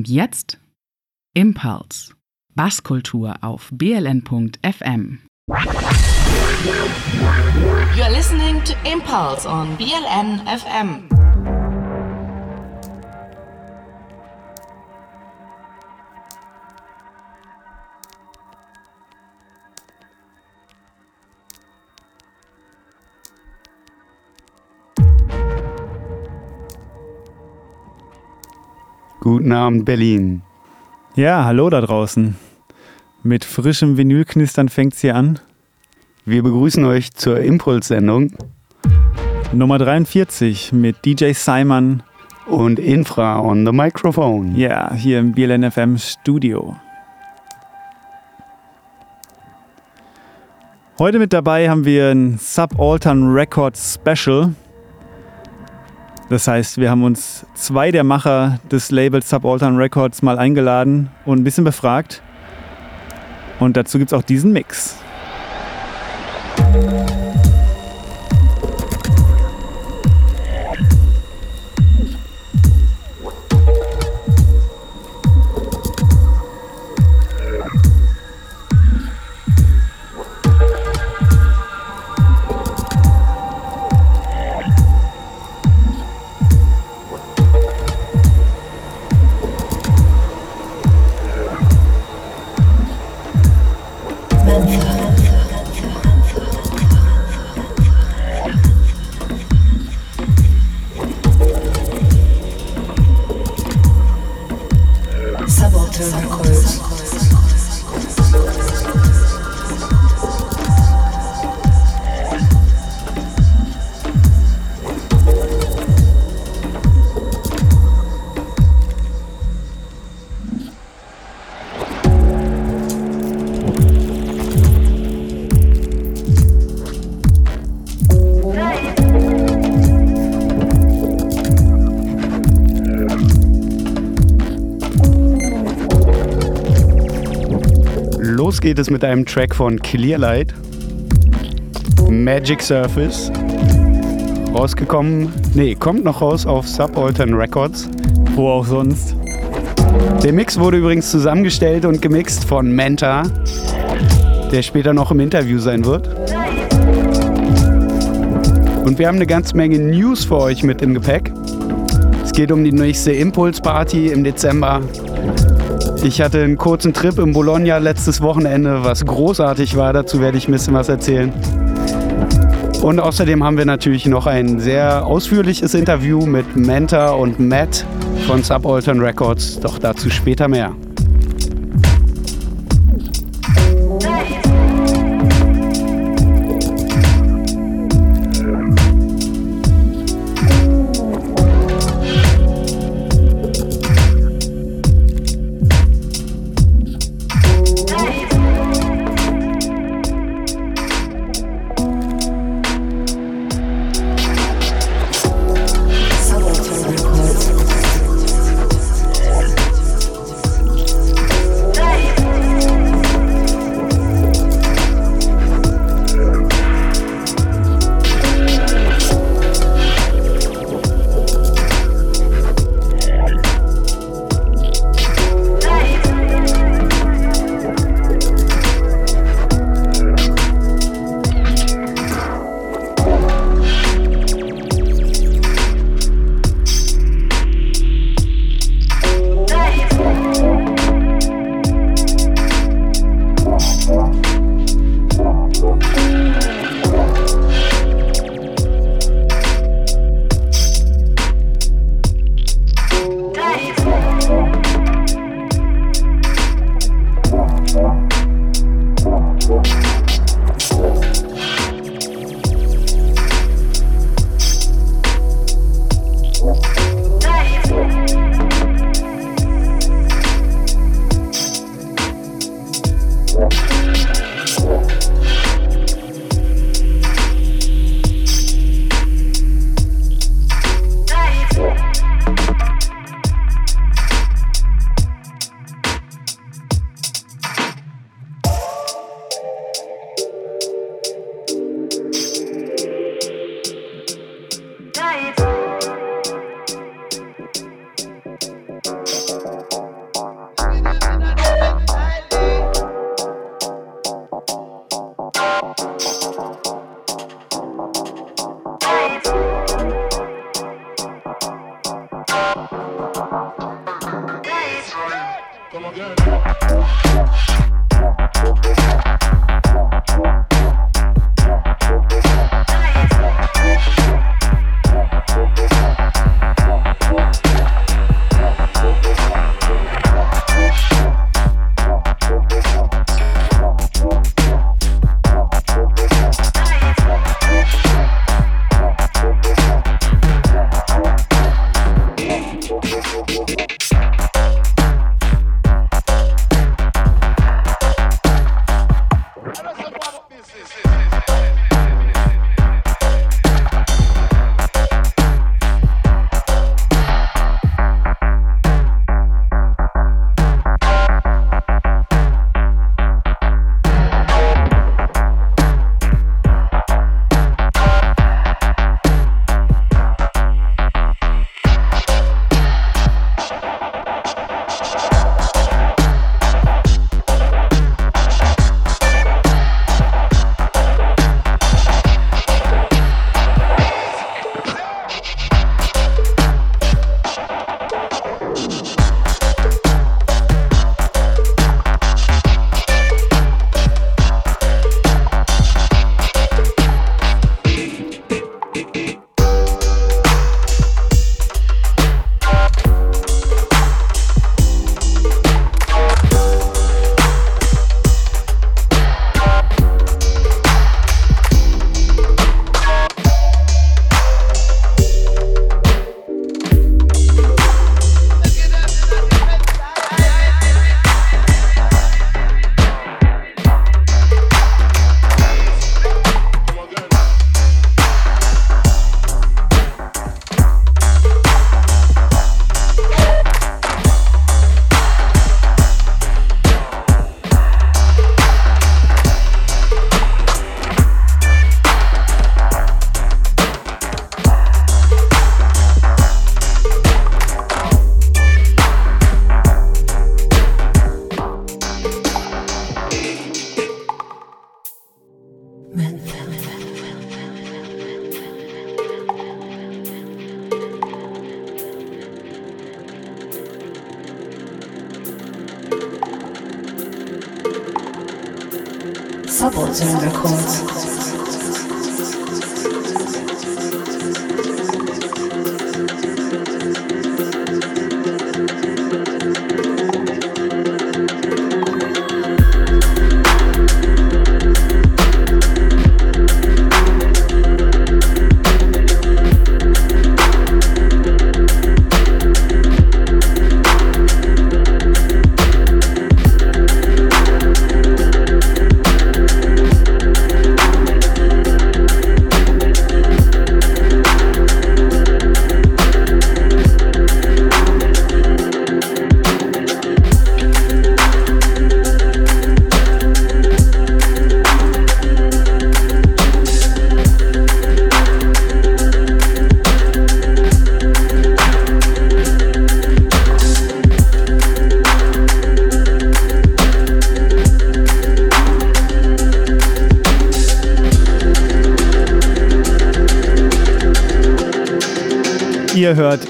Und jetzt Impulse. Basskultur auf bln.fm. You're listening to Impulse on BLN FM. Guten Abend, Berlin. Ja, hallo da draußen. Mit frischem Vinylknistern fängt's hier an. Wir begrüßen euch zur Impulssendung Nummer 43 mit DJ Simon. und Infra on the Microphone. Ja, hier im BLN FM Studio. Heute mit dabei haben wir ein Subaltern Records Special. Das heißt, wir haben uns zwei der Macher des Labels Subaltern Records mal eingeladen und ein bisschen befragt. Und dazu gibt es auch diesen Mix. Geht es mit einem Track von Clearlight. Magic Surface. Rausgekommen, nee, kommt noch raus auf Subaltern Records. Wo auch sonst. Der Mix wurde übrigens zusammengestellt und gemixt von Menta, der später noch im Interview sein wird. Und wir haben eine ganze Menge News für euch mit im Gepäck. Es geht um die nächste Impulse-Party im Dezember. Ich hatte einen kurzen Trip in Bologna letztes Wochenende, was großartig war. Dazu werde ich ein bisschen was erzählen. Und außerdem haben wir natürlich noch ein sehr ausführliches Interview mit Menta und Matt von Subaltern Records. Doch dazu später mehr.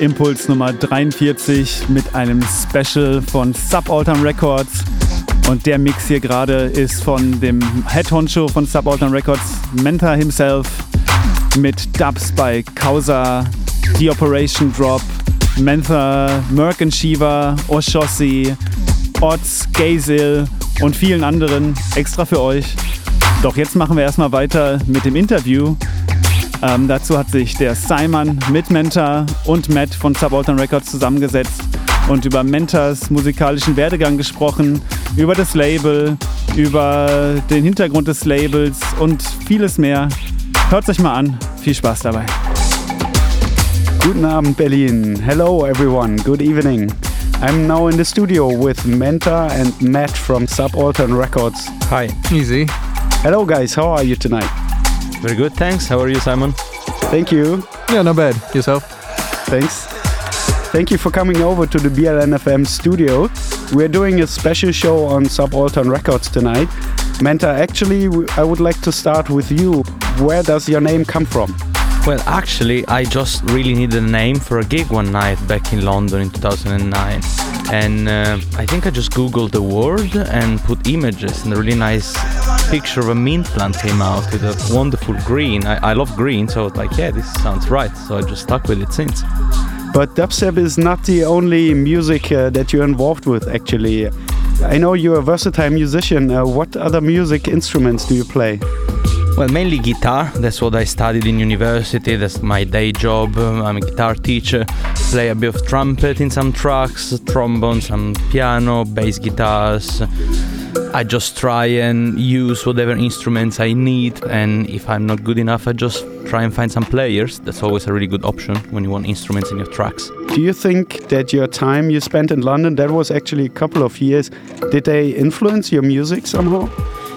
Impuls Nummer 43 mit einem Special von Subaltern Records. Und der Mix hier gerade ist von dem Head Honcho von Subaltern Records, Menta himself, mit Dubs bei Causa, The Operation Drop, Mentha, Merck and Shiva, Oshossi, Odds, Gazil und vielen anderen extra für euch. Doch jetzt machen wir erstmal weiter mit dem Interview ähm, dazu hat sich der Simon mit Mentor und Matt von Subaltern Records zusammengesetzt und über Mentors musikalischen Werdegang gesprochen, über das Label, über den Hintergrund des Labels und vieles mehr. Hört euch mal an. Viel Spaß dabei. Guten Abend, Berlin. Hello, everyone. Good evening. I'm now in the studio with Menta and Matt from Subaltern Records. Hi. Easy. Hello, guys. How are you tonight? Very good, thanks. How are you, Simon? Thank you. Yeah, not bad. Yourself? Thanks. Thank you for coming over to the BLNFM studio. We're doing a special show on Subaltern Records tonight. Mentha, actually, I would like to start with you. Where does your name come from? Well, actually, I just really needed a name for a gig one night back in London in 2009. And uh, I think I just googled the word and put images, and a really nice picture of a mint plant came out with a wonderful green. I, I love green, so I was like, yeah, this sounds right. So I just stuck with it since. But dubstep is not the only music uh, that you're involved with, actually. I know you're a versatile musician. Uh, what other music instruments do you play? Well, mainly guitar. That's what I studied in university. That's my day job. I'm a guitar teacher. Play a bit of trumpet in some tracks, trombone, some piano, bass guitars. I just try and use whatever instruments I need, and if I'm not good enough, I just try and find some players. That's always a really good option when you want instruments in your tracks. Do you think that your time you spent in London, that was actually a couple of years, did they influence your music somehow?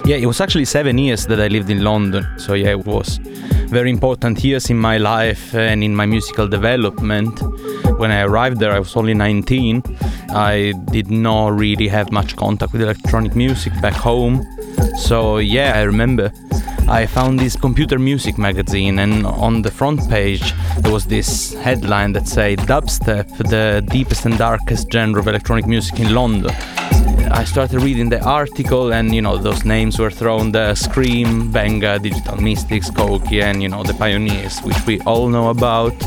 Yeah, it was actually seven years that I lived in London. So, yeah, it was very important years in my life and in my musical development. When I arrived there, I was only 19. I did not really have much contact with electronic music back home. So, yeah, I remember I found this computer music magazine, and on the front page there was this headline that said Dubstep, the deepest and darkest genre of electronic music in London. I started reading the article, and you know, those names were thrown the Skream, Benga, Digital Mystikz, Coki, and you know, the pioneers, which we all know about.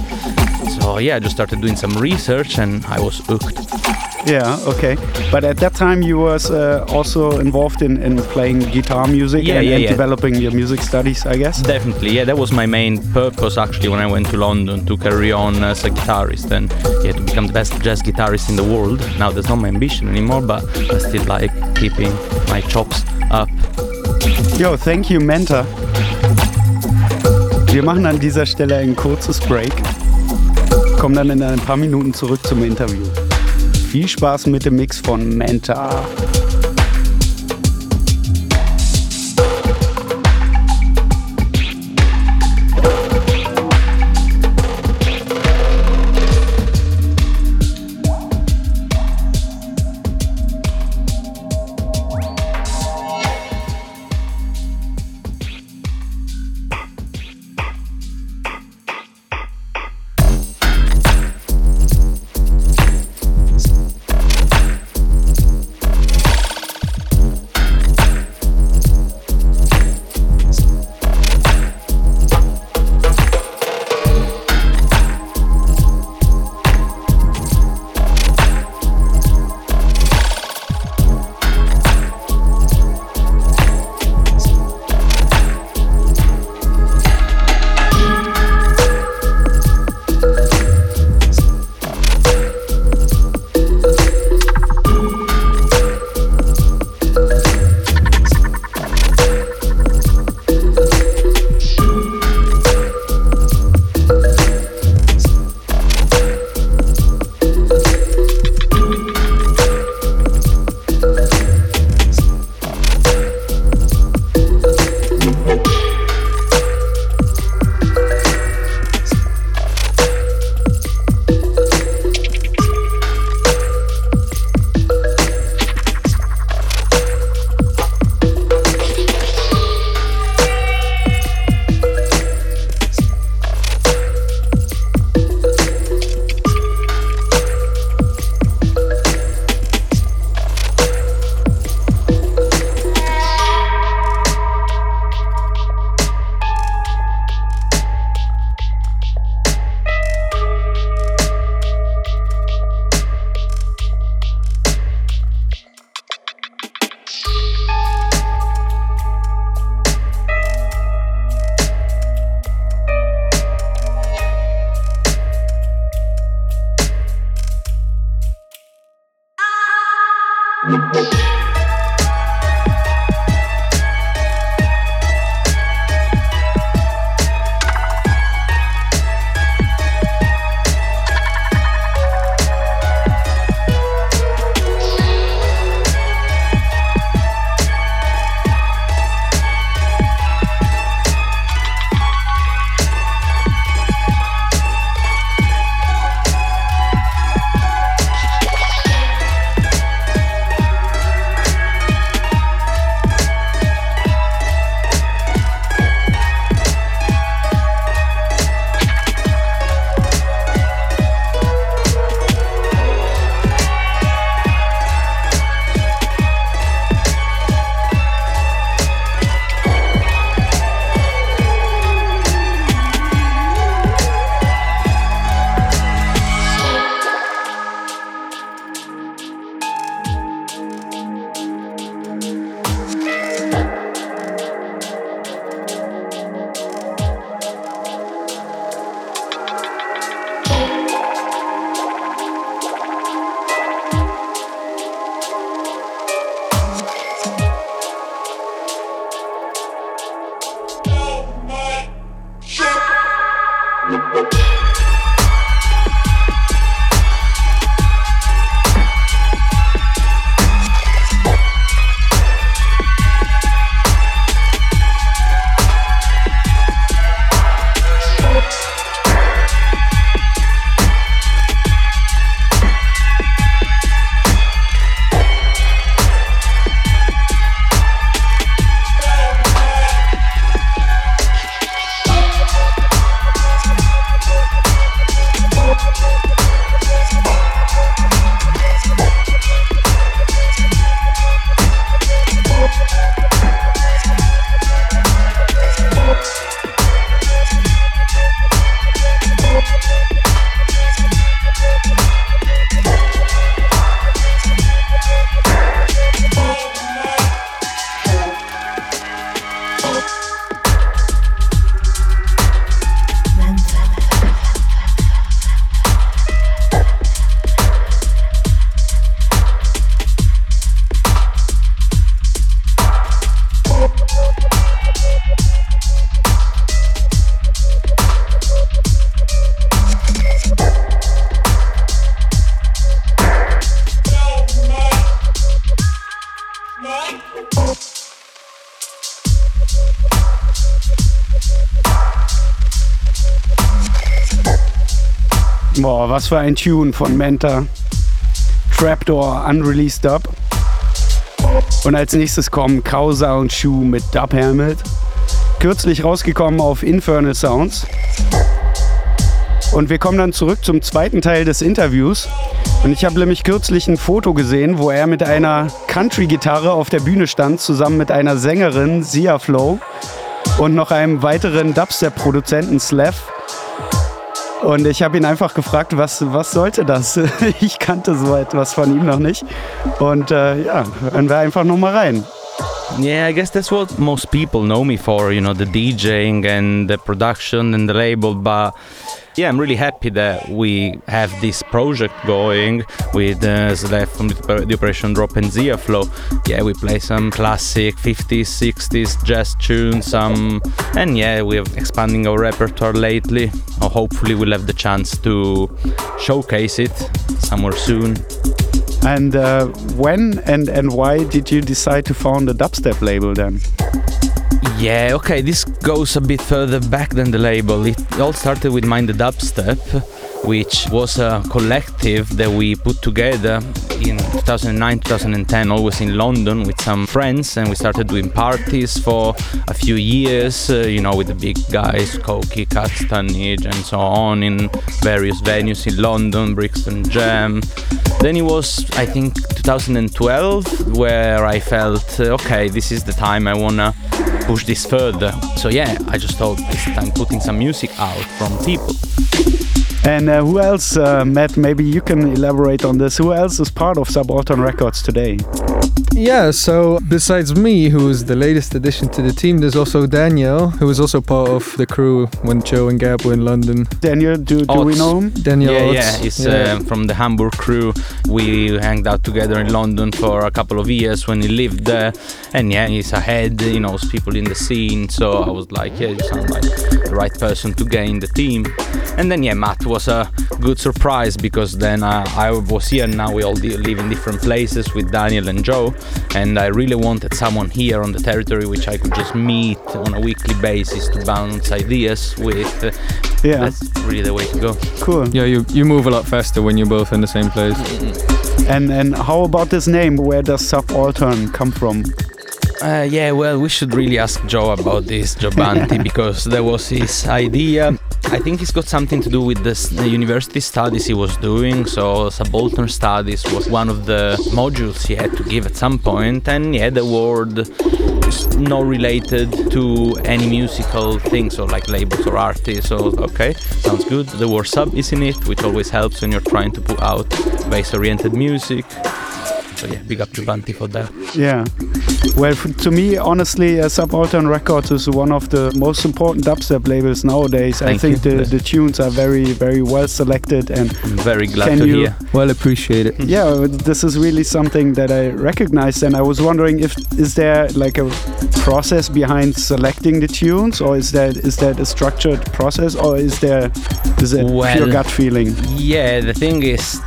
So, yeah, I just started doing some research and I was hooked. Yeah, okay. But at that time, you was uh, also involved in, in playing guitar music Yeah, and, yeah, and yeah. developing your music studies, I guess. Definitely, yeah, that was my main purpose actually when I went to London to carry on as a guitarist and yeah, to become the best jazz guitarist in the world. Now that's not my ambition anymore, but I still like keeping my chops up. Yo, thank you, Mentha. Wir machen an dieser Stelle ein kurzes Break. Kommen dann in ein paar Minuten zurück zum Interview. Viel Spaß mit dem Mix von Mentor. Was für ein Tune von Menta. Trapdoor Unreleased Dub. Und als nächstes kommen Krauser und Schuh mit Dub Helmet. Kürzlich rausgekommen auf Infernal Sounds. Und wir kommen dann zurück zum zweiten Teil des Interviews. Und ich habe nämlich kürzlich ein Foto gesehen, wo er mit einer Country-Gitarre auf der Bühne stand, zusammen mit einer Sängerin, Sia Flow, und noch einem weiteren Dubstep-Produzenten, Slav. Und ich habe ihn einfach gefragt, was, was sollte das? Ich kannte so etwas von ihm noch nicht. Und äh, ja, hören wir einfach nochmal rein. Yeah, I guess that's what most people know me for, you know, the DJing and the production and the label. But yeah, I'm really happy that we have this project going with uh, Zlef from D-Operation Drop and Zia Flow. Yeah, we play some classic 50s, 60s jazz tunes, some, and yeah, we're expanding our repertoire lately. Hopefully, we'll have the chance to showcase it somewhere soon. And uh, when and, and why did you decide to found a dubstep label then? Yeah, okay, this goes a bit further back than the label. It all started with Mind the Dubstep, which was a collective that we put together in 2009 2010 always in london with some friends and we started doing parties for a few years uh, you know with the big guys Coki Katstanij and so on in various venues in london brixton jam. Then it was i think 2012 where i felt uh, okay this is the time i wanna push this further. So yeah i just thought it's time putting some music out from people and uh, who else, uh, Matt? Maybe you can elaborate on this. Who else is part of Subaltern Records today? Yeah, so besides me, who is the latest addition to the team, there's also Daniel, who was also part of the crew when Joe and Gab were in London. Daniel, do, do we know him? Daniel yeah, Otz. yeah, he's Yeah. Uh, from the Hamburg crew. We hanged out together in London for a couple of years when he lived there, and yeah, he's ahead. He knows people in the scene, so I was like, yeah, you sound like the right person to get in the team. And then yeah, Matt was a good surprise because then uh, I was here. And now we all live in different places with Daniel and Joe, and I really wanted someone here on the territory which I could just meet on a weekly basis to bounce ideas with. Yeah. that's really the way to go. Cool. Yeah, you, you move a lot faster when you're both in the same place. And and how about this name? Where does Subaltern come from? Uh, yeah, well, we should really ask Joe about this, Joe Banti, because that was his idea. I think it's got something to do with the university studies he was doing. So, subaltern studies was one of the modules he had to give at some point, and yeah, the word is not related to any musical thing, so like labels or artists. So, okay, sounds good. The word sub is in it, which always helps when you're trying to put out bass-oriented music. So yeah, big up to Banti for that. Yeah. Well, f- to me, honestly, uh, Subaltern Records is one of the most important dubstep labels nowadays. I think you. the, the tunes are very, very well selected and I'm very glad Can to you- hear. Well appreciated. yeah, this is really something that I recognized. And I was wondering if is there like a process behind selecting the tunes, or is that is that a structured process, or is there is it pure gut feeling? Yeah, the thing is,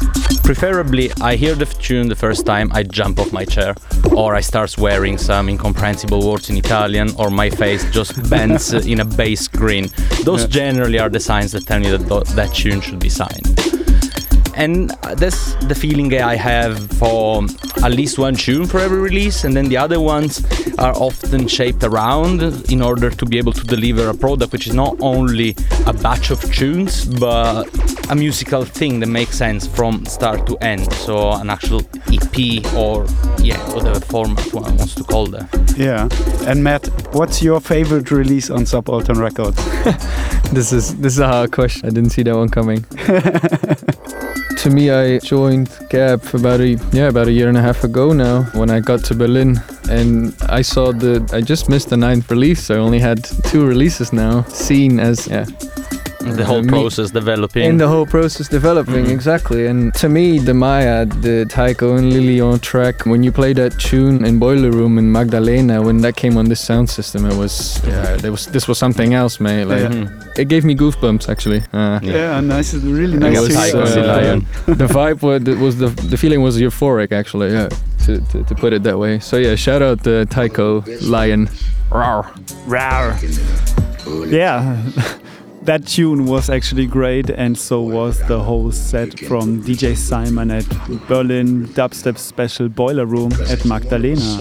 preferably I hear the tune the first time, I jump off my chair, or I start swearing some incomprehensible words in Italian, or my face just bends in a bass grin. Those generally are the signs that tell me that that tune should be signed. And that's the feeling I have for at least one tune for every release, and then the other ones are often shaped around in order to be able to deliver a product which is not only a batch of tunes but a musical thing that makes sense from start to end. So an actual EP or yeah, whatever format one wants to call that. Yeah. And Matt, what's your favorite release on Subaltern Records? This is this is a hard question. I didn't see that one coming. to me, I joined for about a yeah about a year and a half ago now. When I got to Berlin, and I saw the I just missed the ninth release. I only had two releases now. Seen as yeah The whole me- process developing. in the whole process developing Mhm. exactly and to me De Maya the taiko and Le Lion track when you play that tune in boiler room in magdalena when that came on this sound system it was yeah there was this was something else mate like Mhm. it gave me goosebumps actually uh, Yeah, nice, really nice was, to Tiger hear. and uh, Lion. the vibe was, was the the feeling was euphoric actually yeah to, to, to put it that way so yeah shout out to taiko lion Rawr. Rawr. Yeah. that tune was actually great, and so was the whole set from DJ Simon at Berlin Dubstep Special Boiler Room at Magdalena.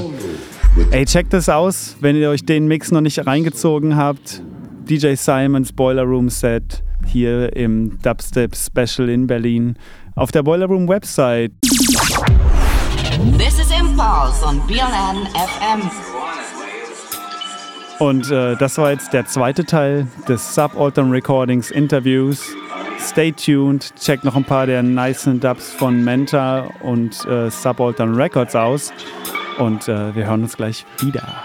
Ey, checkt das aus, wenn ihr euch den Mix noch nicht reingezogen habt. DJ Simons Boiler Room Set hier im Dubstep Special in Berlin auf der Boiler Room Website. This is Impulse on BLN FM. Und äh, das war jetzt der zweite Teil des Subaltern Recordings Interviews. Stay tuned, checkt noch ein paar der nice Dubs von Menta und äh, Subaltern Records aus. Und äh, wir hören uns gleich wieder.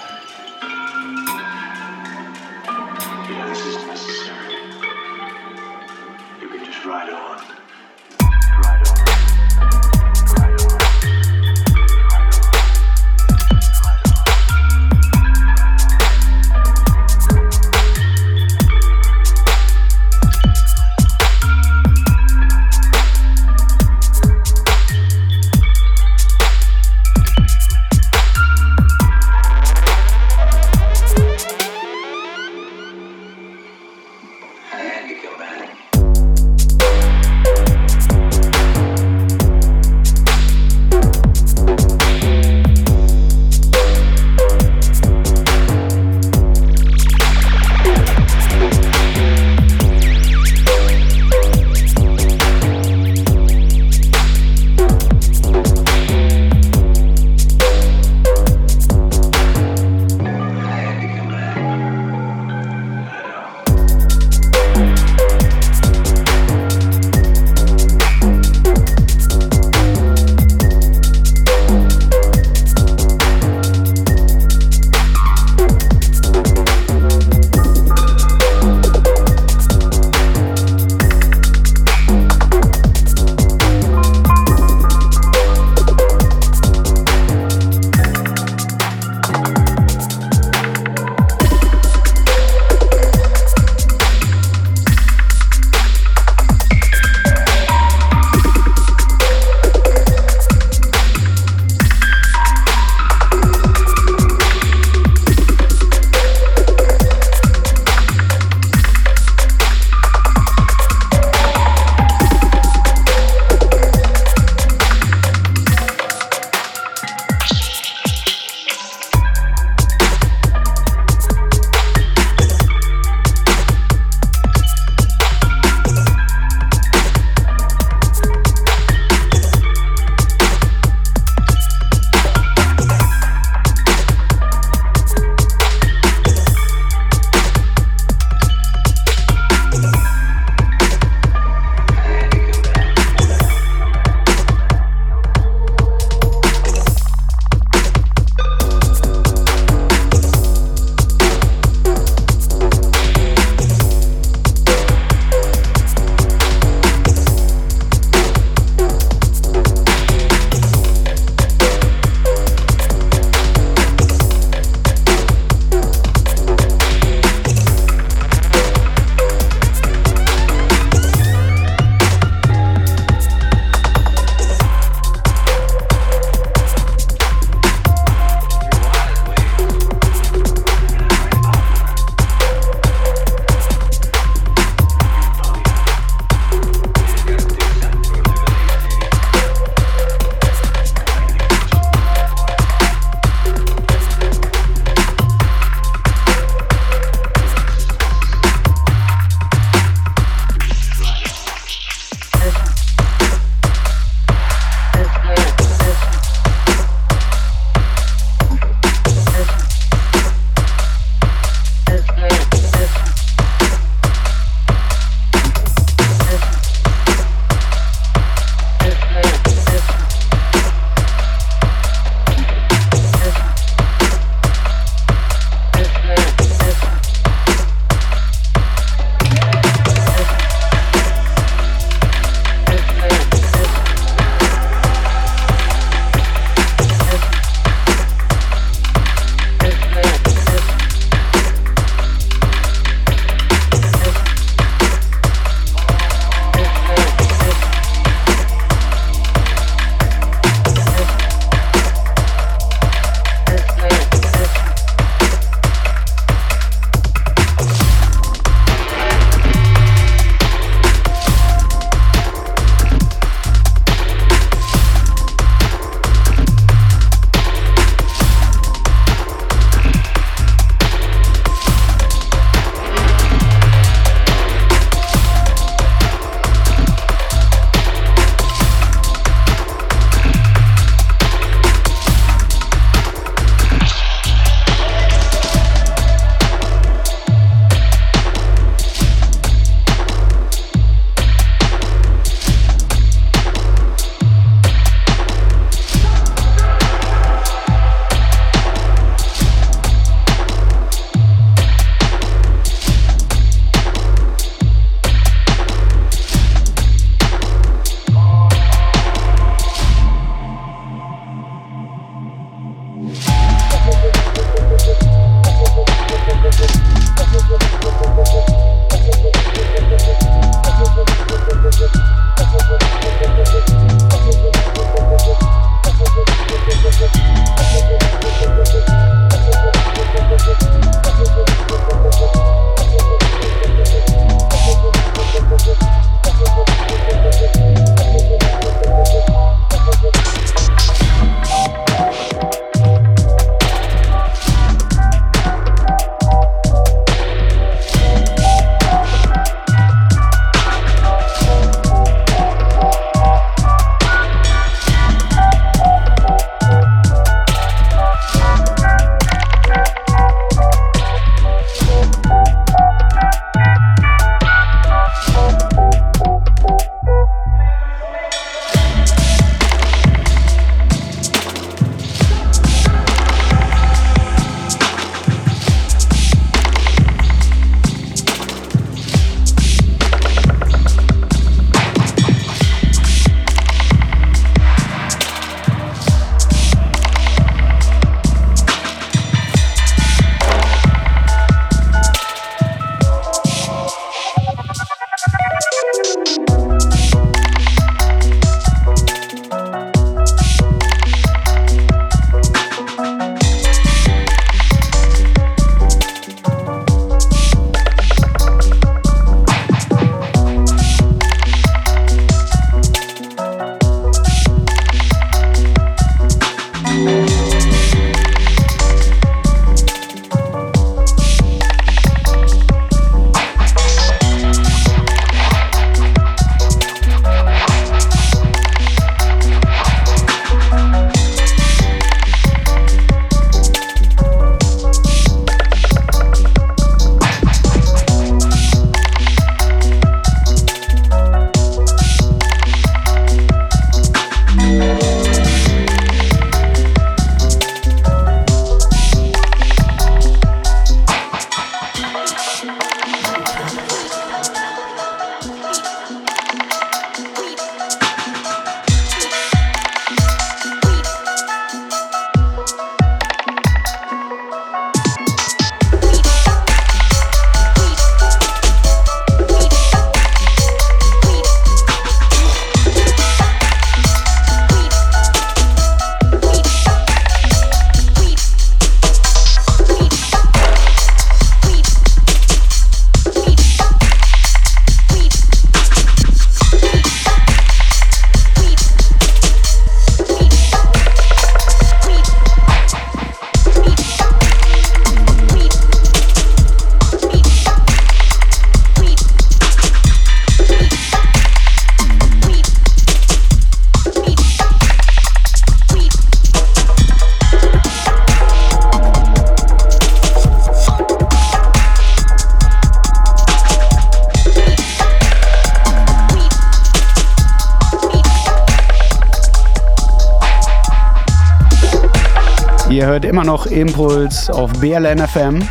Immer noch Impuls auf BLN FM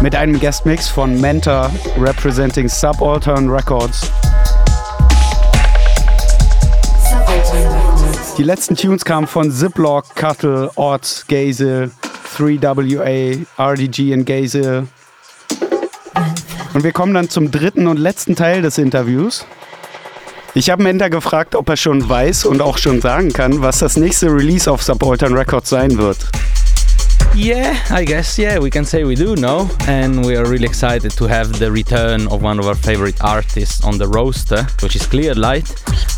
mit einem Guestmix von Mentor representing Subaltern Records. Die letzten Tunes kamen von Ziploc, Cuttle, Odds, Gaze, 3WA, RDG und Gaze. Und wir kommen dann zum dritten und letzten Teil des Interviews. Ich habe Menta gefragt, ob er schon weiß und auch schon sagen kann, was das nächste Release auf Subaltern Records sein wird. Yeah, I guess, yeah, we can say we do know. And we are really excited to have the return of one of our favorite artists on the roster, which is Clearlight.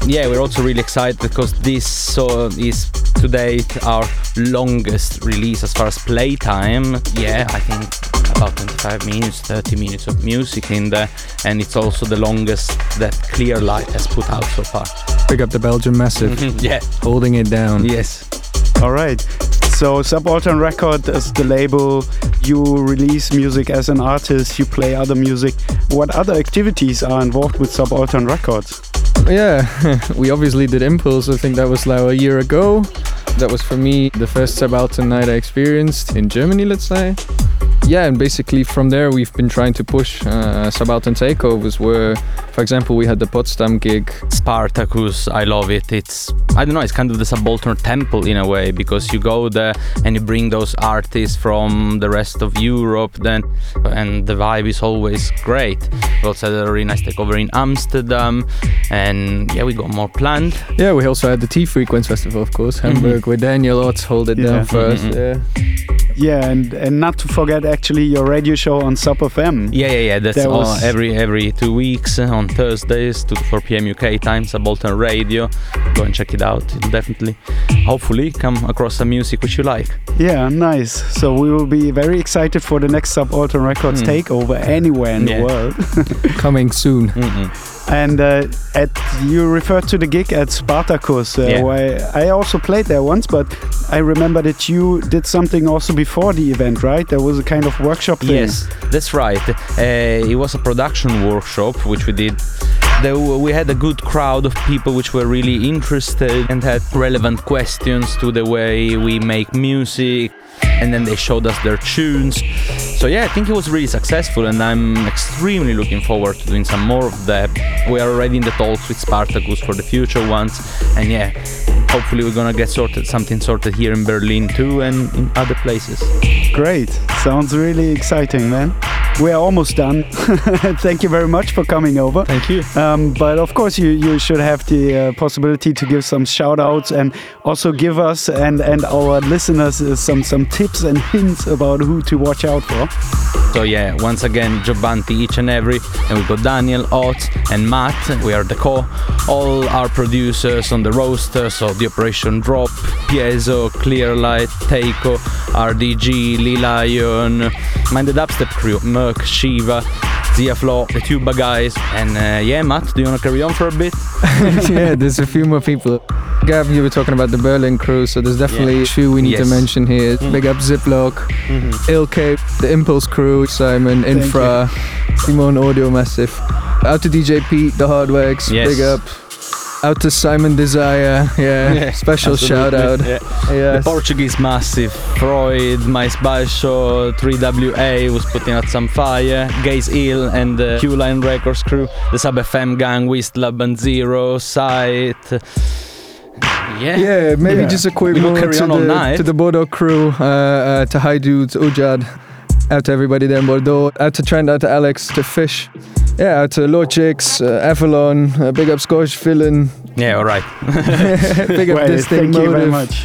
Yeah, we're also really excited because this so is to date our longest release as far as playtime. Yeah, I think about 25 minutes, 30 minutes of music in there. And it's also the longest that Clearlight has put out so far. Pick up the Belgian Massive, yeah, holding it down. yes. All right. So Subaltern Record is the label. You release music as an artist. You play other music. What other activities are involved with Subaltern Records? Yeah, we obviously did Impulse. I think that was like a year ago. That was for me the first subaltern night I experienced in Germany, let's say. Yeah, and basically from there we've been trying to push uh, subaltern takeovers. Where, for example, we had the Potsdam gig. Spartacus, I love it. It's I don't know, it's kind of the subaltern temple in a way because you go there and you bring those artists from the rest of Europe then and the vibe is always great. We also had a really nice takeover in Amsterdam and yeah we got more planned. Yeah, we also had the T Frequence Festival, of course, Hamburg, where Daniel Otz hold it Yeah. down for us. Mhm. Yeah. Yeah, and, and not to forget actually your radio show on Sub FM. Yeah, yeah, yeah. That's There all, was- every every two weeks uh, on Thursdays, to 4 p.m. UK time, Subaltern Radio. Go and check it out. You'll definitely, hopefully, come across some music which you like. Yeah, nice. So we will be very excited for the next Subaltern Records Mm. takeover anywhere in Yeah. the world. Coming soon. Mm-mm. And uh, at you referred to the gig at Spartacus, uh, Yeah. where I also played there once, but I remember that you did something also before the event, right? There was a kind of workshop thing. Yes, that's right. Uh, it was a production workshop which we did. There, we had a good crowd of people which were really interested and had relevant questions to the way we make music, and then they showed us their tunes. So yeah, I think it was really successful, and I'm extremely looking forward to doing some more of that. We are already in the talks with Spartacus for the future ones, and yeah, hopefully we're gonna get sorted something sorted here in Berlin too, and in other places. Great. Sounds really exciting, man. We're almost done. Thank you very much for coming over. Thank you. Um, but of course, you, you should have the uh, possibility to give some shout outs and also give us and, and our listeners uh, some, some tips and hints about who to watch out for. So yeah, once again, Giovanni each and every, and we got Daniel, Otz, and Matt. We are the core. All our producers on the roster, so D-Operation Drop, Piezo, Clearlight, Taiko, RDG, Le Lion, Mind the Dubstep Crew, Murk, Shiva, Zia Flow, the Tuba guys, and uh, yeah, Matt, do you wanna carry on for a bit? yeah, there's a few more people. Gab, you were talking about the Berlin crew, so there's definitely Yeah. two we need to mention here. Big up Ziplokk, Ilke, the Impulse crew, Simon, Infra, Simon Audio Massive. Out to DJ Pete, the Hardwax, Yes. big up. Out to Simon Desire, yeah, Yeah, special shout out. Yeah. The Portuguese massive, Freud, Mais Baixo, 3WA was putting out some fire, Gaze Ill and the Cue Line Records crew, the Sub FM gang, Wistlab and Zero, Sight. Yeah. Yeah, maybe Yeah. just a quick We will move carry to the, to the Bordeaux crew, uh, uh, to High Dudes, Ujad, out to everybody there in Bordeaux, out to Trent, out to Alex, to Fish, yeah, out to Logix, uh, Avalon, uh, big up Scottish Villain, Yeah, all right. big up Well, this thing thank you very much.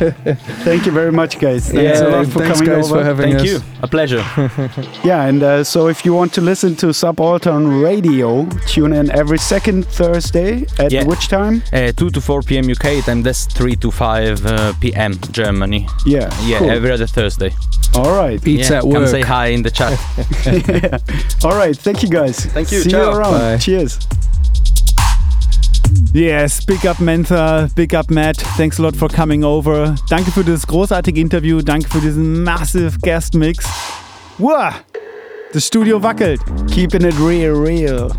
thank you very much, guys. Thanks Yeah, a lot for thanks coming guys over. for having Thank us. you. A pleasure. Yeah, and uh, so if you want to listen to Subaltern Radio, tune in every second Thursday at Yeah. which time? Uh, 2 to 4 p.m. UK time, that's 3 to 5 uh, p.m. Germany. Yeah. Yeah, cool. every other Thursday. All right. Pizza yeah, at Come say hi in the chat. yeah. All right. Thank you, guys. Thank you. Ciao. you around. Bye. Cheers. Yes, big up Mentha, big up Matt. Thanks a lot for coming over. Danke für das großartige Interview. Danke für diesen massive Guest Mix. Wow, das Studio wackelt. Keeping it real, real.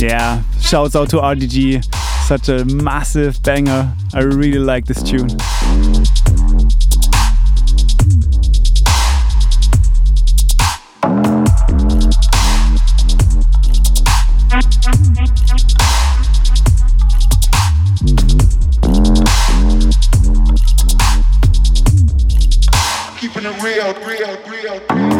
Yeah, shouts out to RDG. Such a massive banger. I really like this tune. Real, real, real.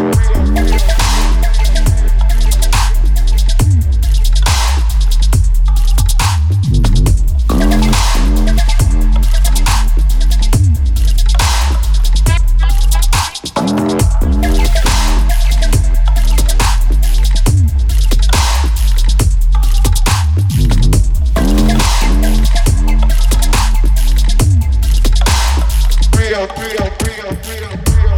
real, real, real, real, real, real.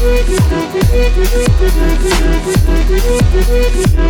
Thank you.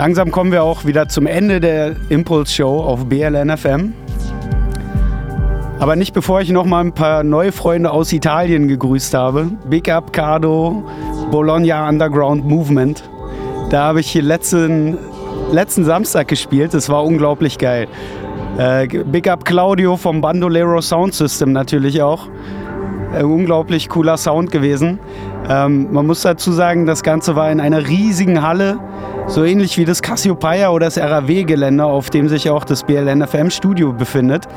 Langsam kommen wir auch wieder zum Ende der Impulse Show auf BLN FM. Aber nicht bevor ich noch mal ein paar neue Freunde aus Italien gegrüßt habe. Big Up Cardo, Bologna Underground Movement. Da habe ich hier letzten, letzten Samstag gespielt. Das war unglaublich geil. Äh, Big Up Claudio vom Bandolero Sound System natürlich auch. Äh, unglaublich cooler Sound gewesen. Ähm, man muss dazu sagen, das Ganze war in einer riesigen Halle, so ähnlich wie das Cassiopeia oder das RAW-Gelände, auf dem sich auch das BLNFM-Studio befindet.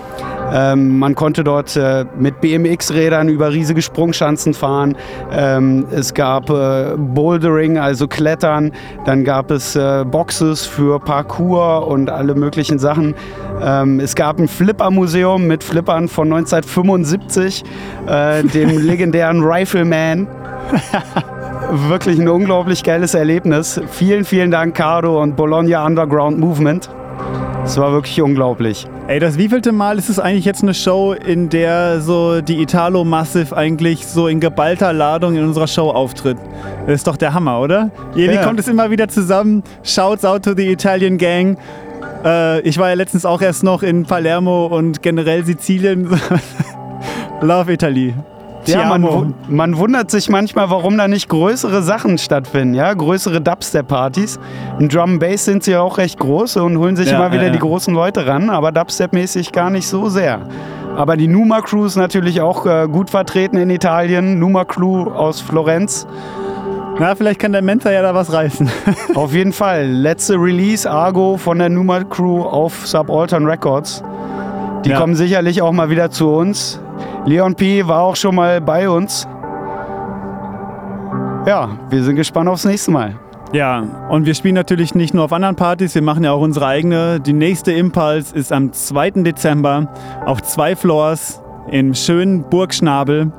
Ähm, man konnte dort äh, mit BMX-Rädern über riesige Sprungschanzen fahren. Ähm, es gab äh, Bouldering, also Klettern. Dann gab es äh, Boxes für Parkour und alle möglichen Sachen. Ähm, es gab ein Flipper-Museum mit Flippern von 1975, äh, dem legendären Rifleman. Wirklich ein unglaublich geiles Erlebnis. Vielen, vielen Dank, Cardo und Bologna Underground Movement. Es war wirklich unglaublich. Ey, das wievielte Mal ist es eigentlich jetzt eine Show, in der so die Italo Massive eigentlich so in geballter Ladung in unserer Show auftritt? Das ist doch der Hammer, oder? Irgendwie Ja. kommt es immer wieder zusammen. Shouts out to the Italian Gang. Äh, ich war ja letztens auch erst noch in Palermo und generell Sizilien. Love Italy. Ja, man, man wundert sich manchmal, warum da nicht größere Sachen stattfinden, ja, größere Dubstep-Partys. In Drum Bass sind sie ja auch recht groß und holen sich Ja, immer wieder ja, ja. die großen Leute ran, aber Dubstep-mäßig gar nicht so sehr. Aber die Numa Crew ist natürlich auch äh, gut vertreten in Italien. Numa Crew aus Florenz. Na, vielleicht kann der Mentor ja da was reißen. Auf jeden Fall. Letzte Release, Argo von der Numa Crew auf Subaltern Records. Die Ja. kommen sicherlich auch mal wieder zu uns. Leon P. war auch schon mal bei uns. Ja, wir sind gespannt aufs nächste Mal. Ja, und wir spielen natürlich nicht nur auf anderen Partys, wir machen ja auch unsere eigene. Die nächste Impulse ist am 2. Dezember auf zwei Floors im schönen Burgschnabel.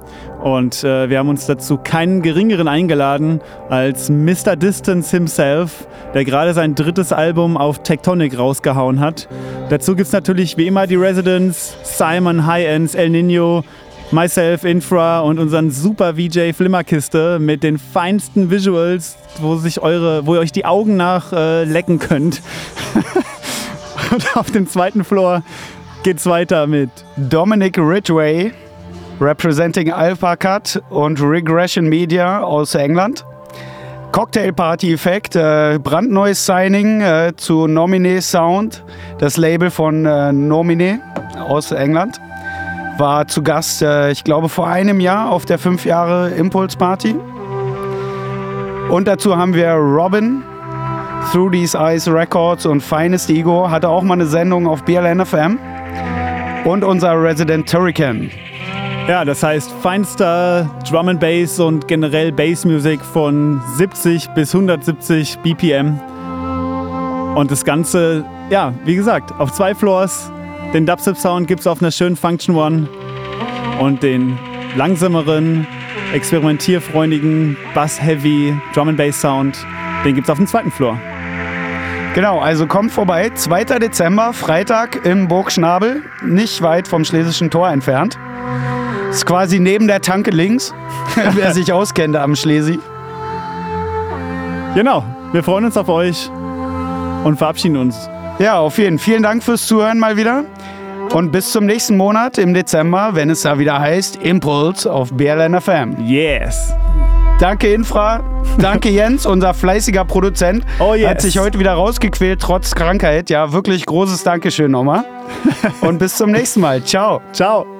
Und äh, wir haben uns dazu keinen geringeren eingeladen als Mr. Distance himself, der gerade sein drittes Album auf Tectonic rausgehauen hat. Dazu gibt es natürlich wie immer die Residents, Simon, High Ends, El Nino, Myself, Infra und unseren super VJ Flimmerkiste mit den feinsten Visuals, wo sich eure, wo ihr euch die Augen nach äh, lecken könnt. und auf dem zweiten Floor geht's weiter mit Dominic Ridgway, representing Alpha Cut und Regression Media aus England. Cocktail Party Effekt, äh, brandneues Signing äh, zu Nomine Sound, das Label von äh, Nomine aus England. War zu Gast, äh, ich glaube, vor einem Jahr auf der 5 Jahre Impulse Party. Und dazu haben wir Robin, Through These Eyes Records und Finest Ego, hatte auch mal eine Sendung auf BLNFM. Und unser Resident Turrican. Ja, das heißt feinster Drum and Bass und generell Bass Music von 70 bis 170 BPM. Und das Ganze, ja, wie gesagt, auf zwei Floors. Den Dubstep Sound gibt's auf einer schönen Function One und den langsameren, experimentierfreundigen Bass Heavy Drum and Bass Sound, den gibt's auf dem zweiten Floor. Genau, also kommt vorbei. 2. Dezember, Freitag im Burgschnabel, nicht weit vom Schlesischen Tor entfernt. Ist quasi neben der Tanke links, wer sich auskennt am Schlesi. Genau, wir freuen uns auf euch und verabschieden uns. Ja, auf jeden Fall. Vielen Dank fürs Zuhören mal wieder. Und bis zum nächsten Monat im Dezember, wenn es da wieder heißt Impulse auf BLN FM. Yes! Danke Infra, danke Jens, unser fleißiger Produzent. Oh yes. Hat sich heute wieder rausgequält, trotz Krankheit. Ja, wirklich großes Dankeschön nochmal. Und bis zum nächsten Mal. Ciao. Ciao!